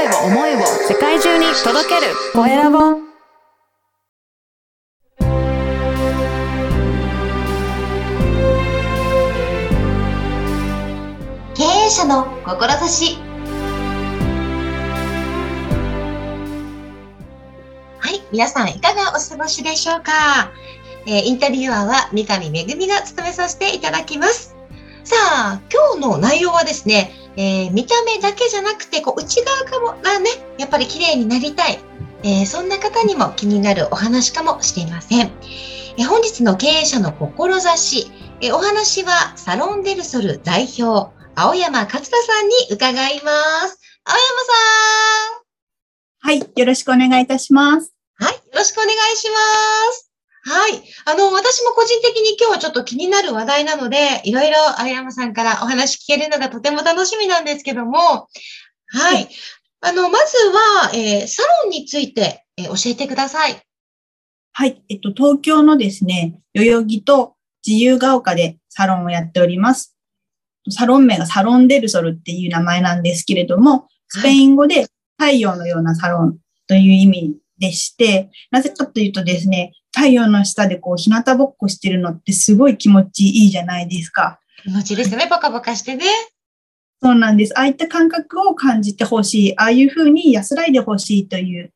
声を思いを世界中に届ける。コエラボ。経営者の志。はい、皆さんいかがお過ごしでしょうか、えーインタビュアーは三上めぐみが務めさせていただきます。さあ、今日の内容はですね、えー見た目だけじゃなくて、こう内側かもがね、やっぱり綺麗になりたい。えーそんな方にも気になるお話かもしれません。えー本日の経営者の志、えーお話はサロンデルソル代表、青山勝田さんに伺います。青山はい、よろしくお願いいたします。さん。はい、よろしくお願いします。はい。あの、私も個人的に今日はちょっと気になる話題なので、いろいろ青山さんからお話聞けるのがとても楽しみなんですけども、はい。はいあの、まずは、えーサロンについて、えー教えてください。はい、えっと、東京のですね、代々木と自由が丘でサロンをやっております。サロン名がサロンデルソルっていう名前なんですけれども、スペイン語で太陽のようなサロンという意味でして、なぜかというとですね、太陽の下でこう、日向ぼっこしてるのってすごい気持ちいいじゃないですか。気持ちいいですね。バカバカしてね。そうなんです。ああいった感覚を感じてほしい。ああいうふうに安らいでほしいという、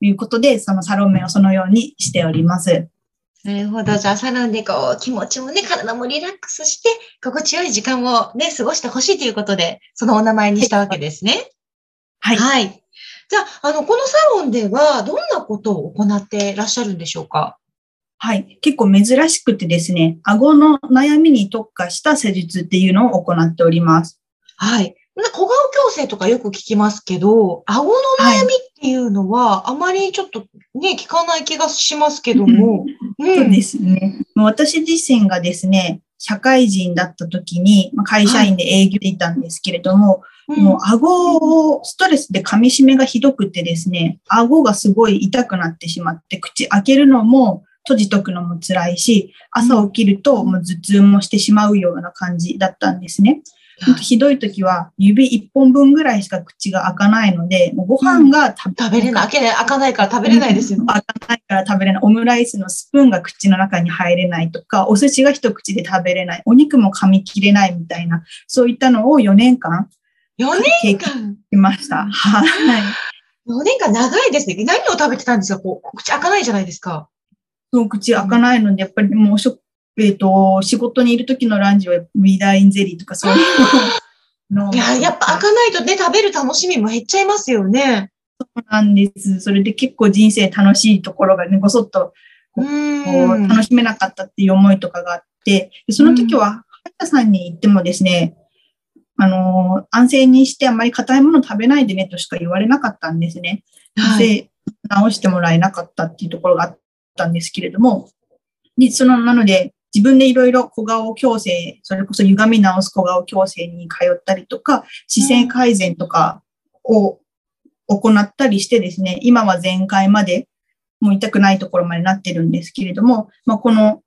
いうことで、そのサロン名をそのようにしております。なるほど。じゃあ、サロンでこう、気持ちもね、体もリラックスして、心地よい時間をね、過ごしてほしいということで、そのお名前にしたわけですね。はい。はい。じゃあ、あの、このサロンでは、どんなことを行っていらっしゃるんでしょうか？はい。結構珍しくてですね、顎の悩みに特化した施術っていうのを行っております。はい。小顔矯正とかよく聞きますけど、顎の悩みっていうのは、あまりちょっとね、聞かない気がしますけども。うんそうですね。私自身がですね、社会人だった時に、まあ会社員で営業していたんですけれども、うんもう顎をストレスで噛み締めがひどくてですね、顎がすごい痛くなってしまって、口開けるのも閉じとくのも辛いし、朝起きるともう頭痛もしてしまうような感じだったんですね。ひどい時は指一本分ぐらいしか口が開かないので、もうご飯が食食べれない、開けない、開かないから食べれないですよね。開かないから食べれない。オムライスのスプーンが口の中に入れないとか、お寿司が一口で食べれない。お肉も噛み切れないみたいな、そういったのを4年間4経験年間、しました。はい。4年間長いですね。何を食べてたんですか？こう、口開かないじゃないですか。そう、口開かないので、やっぱりもうしょ、えっ、と、仕事にいる時のランチはウィダーインゼリーとかそういうのを。いや、やっぱ開かないとね、食べる楽しみも減っちゃいますよね。そうなんです。それで結構人生楽しいところがね、ごそっとうこう。楽しめなかったっていう思いとかがあって、でその時は、歯医者さんに行ってもですね、あのー安静にしてあまり硬いもの食べないでねとしか言われなかったんですね。はい。で、直してもらえなかったっていうところがあったんですけれども、で、その、なので、自分でいろいろ小顔矯正、それこそ歪み直す小顔矯正に通ったりとか、姿勢改善とかを行ったりしてですね、今は全開まで、もう痛くないところまでなってるんですけれども、まあ、この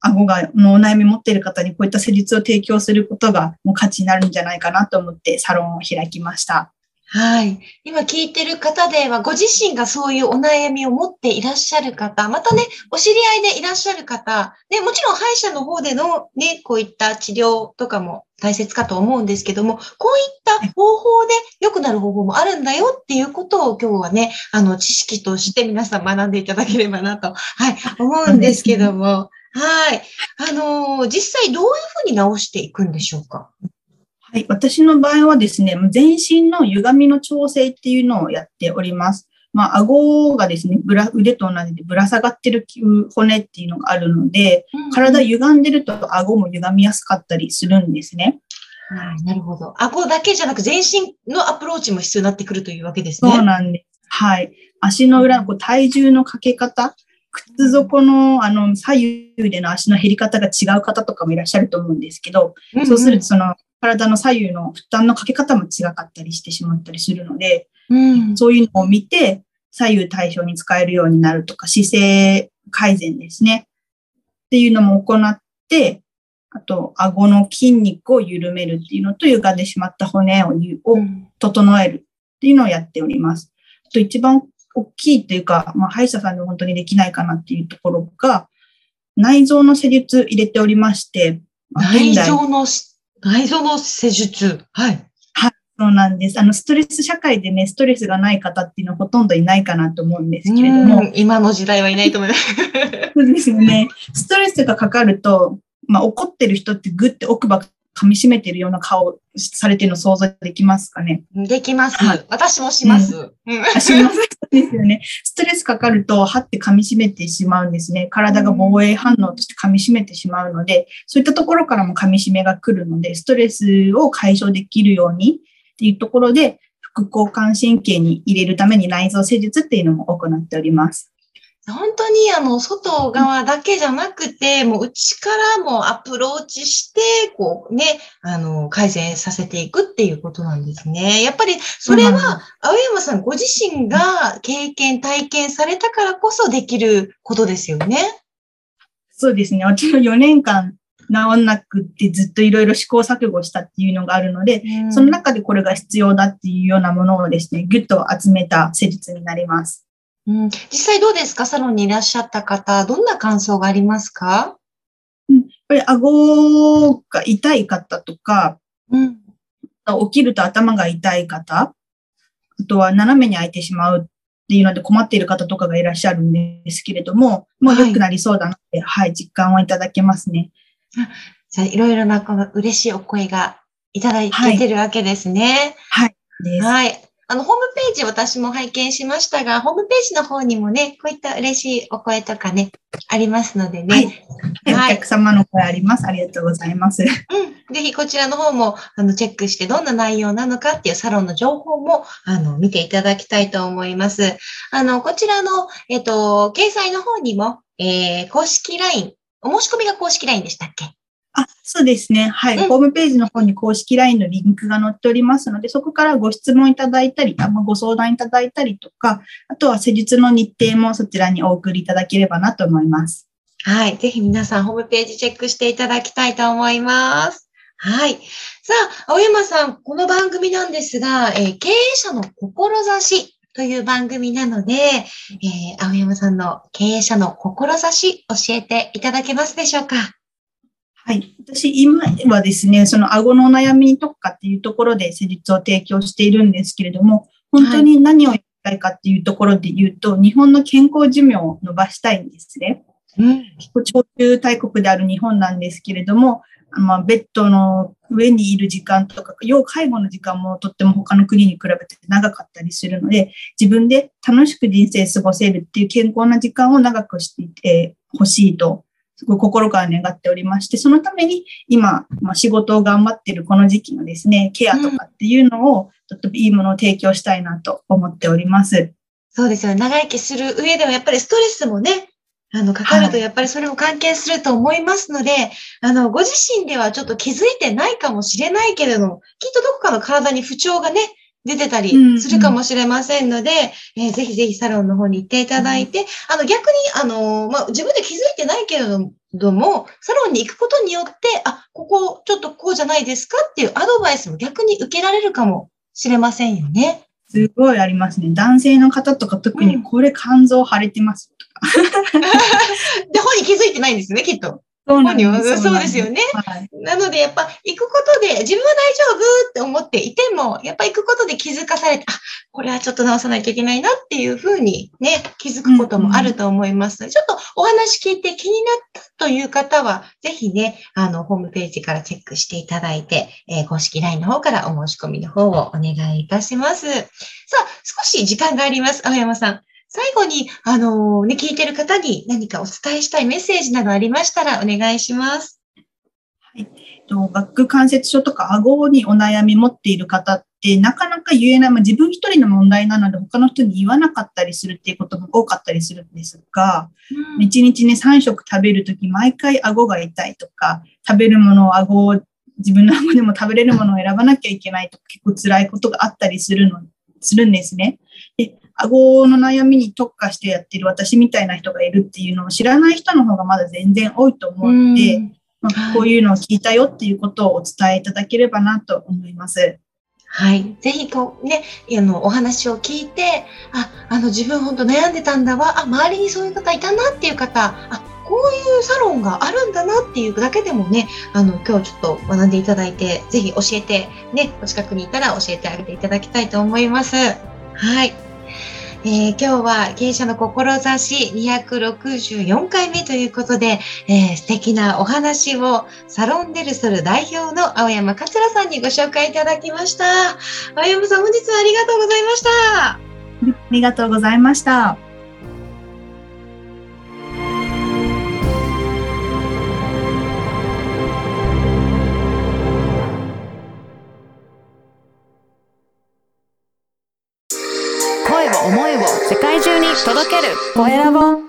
顎が、のお悩み持っている方にこういった施術を提供することがもう価値になるんじゃないかなと思ってサロンを開きました。はい。今聞いてる方では、ご自身がそういうお悩みを持っていらっしゃる方、またね、お知り合いでいらっしゃる方、ね、もちろん歯医者の方でのね、こういった治療とかも大切かと思うんですけども、こういった方法で良くなる方法もあるんだよっていうことを今日はね、あの、知識として皆さん学んでいただければなと、はい、思うんですけども、はい。あのー実際どういうふうに直していくんでしょうか？はい。私の場合はですね、全身の歪みの調整っていうのをやっております。まあ、顎がですね、ぶら、腕と同じでぶら下がってる骨っていうのがあるので、体歪んでると顎も歪みやすかったりするんですね。はい、なるほど。顎だけじゃなく全身のアプローチも必要になってくるというわけですね。そうなんです。はい。足の裏のこう体重のかけ方、靴底のあの左右での足の減り方が違う方とかもいらっしゃると思うんですけど、うんうんそうするとその体の左右の負担のかけ方も違かったりしてしまったりするので、うんそういうのを見て、左右対称に使えるようになるとか、姿勢改善ですね。っていうのも行って、あと、顎の筋肉を緩めるっていうのと、歪んでしまった骨を整えるっていうのをやっております。あと一番大きいというか、まあ、歯医者さんで本当にできないかなっていうところが、内臓の施術入れておりまして、まあ内臓のし、内臓の施術。はい。そうなんです。あの、ストレス社会でね、ストレスがない方っていうのはほとんどいないかなと思うんですけれども、うん今の時代はいないと思います。そうですよね。ストレスがかかると、まあ、怒ってる人ってグッて奥歯噛み締めてるような顔されてるの想像できますかね？できますはい。私もします。うんあしますですよね。ストレスかかると、歯って噛み締めてしまうんですね。体が防衛反応として噛み締めてしまうので、そういったところからも噛み締めが来るので、ストレスを解消できるようにっていうところで、副交感神経に入れるために内臓施術っていうのも行っております。本当にあの、外側だけじゃなくて、もう内からもアプローチして、こうね、あの、改善させていくっていうことなんですね。やっぱり、それは、青山さんご自身が経験、体験されたからこそできることですよね。そうですね。私も4年間治んなくってずっといろいろ試行錯誤したっていうのがあるので、その中でこれが必要だっていうようなものをですね、ぎゅっと集めた施術になります。うん、実際どうですか？サロンにいらっしゃった方、どんな感想がありますか？やっぱり顎が痛い方とか、うん。起きると頭が痛い方、あとは斜めに開いてしまうっていうので困っている方とかがいらっしゃるんですけれども、もう良くなりそうだなって、はい、実感をいただけますね。じゃあ、いろいろなこの嬉しいお声がいただいてるわけですね。です。はい。あの、ホームページ私も拝見しましたが、ホームページの方にもね、こういった嬉しいお声とかね、ありますのでね。はいはいお客様の声あります。ありがとうございます。うん。ぜひこちらの方も、あの、チェックしてどんな内容なのかっていうサロンの情報も、あの、見ていただきたいと思います。あの、こちらの、えっと、掲載の方にも、えー、公式 LINE、お申し込みが公式 LINE でしたっけ？あ、そうですね。はい。うんホームページの方に公式 LINE のリンクが載っておりますので、そこからご質問いただいたり、ご相談いただいたりとか、あとは施術の日程もそちらにお送りいただければなと思います。はい。ぜひ皆さんホームページチェックしていただきたいと思います。はい。さあ、青山さん、この番組なんですが、えー経営者の志という番組なので、えー青山さんの経営者の志教えていただけますでしょうか？はい。私、今はですね、その顎のお悩みに特化っていうところで施術を提供しているんですけれども、本当に何をやりたいかっていうところで言うと、日本の健康寿命を伸ばしたいんですね。うん。結構長寿大国である日本なんですけれども、あまあ、ベッドの上にいる時間とか、要介護の時間もとっても他の国に比べて長かったりするので、自分で楽しく人生過ごせるっていう健康な時間を長くしていてほしいと、すごい心から願っておりまして、そのために今、まあ、仕事を頑張っているこの時期のですね、ケアとかっていうのを、とってもいいものを提供したいなと思っております。そうですよね。長生きする上ではやっぱりストレスもね、あの、かかるとはいやっぱりそれも関係すると思いますので、あの、ご自身ではちょっと気づいてないかもしれないけれども、きっとどこかの体に不調がね、出てたうんうりんするかもしれませんので、えーぜひぜひサロンの方に行っていただいて、あの、逆に、あの、まあ、自分で気づいてないけれども、サロンに行くことによって、あ、ここちょっとこうじゃないですかっていうアドバイスも逆に受けられるかもしれませんよね。すごいありますね。男性の方とか特うんにこれ肝臓腫れてますとか。で、本に気づいてないんですね、きっと。そう本人はそうですよね。はい。なので、やっぱ行くことで、自分は大丈夫って思っていても、やっぱ行くことで気づかされて、あ、これはちょっと直さなきゃいけないなっていうふうにね、気づくこともあると思いますので、ちょっとお話聞いて気になったという方は、ぜひね、あの、ホームページからチェックしていただいて、えー公式 LINE の方からお申し込みの方をお願いいたします。さあ、少し時間があります。青山さん。最後に、あのね、聞いてる方に何かお伝えしたいメッセージなどありましたらお願いします。とバック関節症とか顎にお悩み持っている方ってなかなか言えない、まあ、自分一人の問題なので他の人に言わなかったりするっていうことも多かったりするんですが、一日ね3食食べるとき毎回顎が痛いとか、食べるものを顎を自分の顎でも食べれるものを選ばなきゃいけないとか結構辛いことがあったりするの、するんですね。で、顎の悩みに特化してやってる私みたいな人がいるっていうのを知らない人の方がまだ全然多いと思うので、まあ、こういうのを聞いたよっていうことをお伝えいただければなと思います。はい。ぜひ、こうね、あの、お話を聞いて、あ、あの、自分本当悩んでたんだわ、あ、周りにそういう方いたなっていう方、あ、こういうサロンがあるんだなっていうだけでもね、あの、今日ちょっと学んでいただいて、ぜひ教えて、ね、お近くにいたら教えてあげていただきたいと思います。はい。えー今日は経営者の志264回目ということで、えー素敵なお話をサロンデルソル代表の青山桂さんにご紹介いただきました。青山さん、本日はありがとうございました。ありがとうございました。声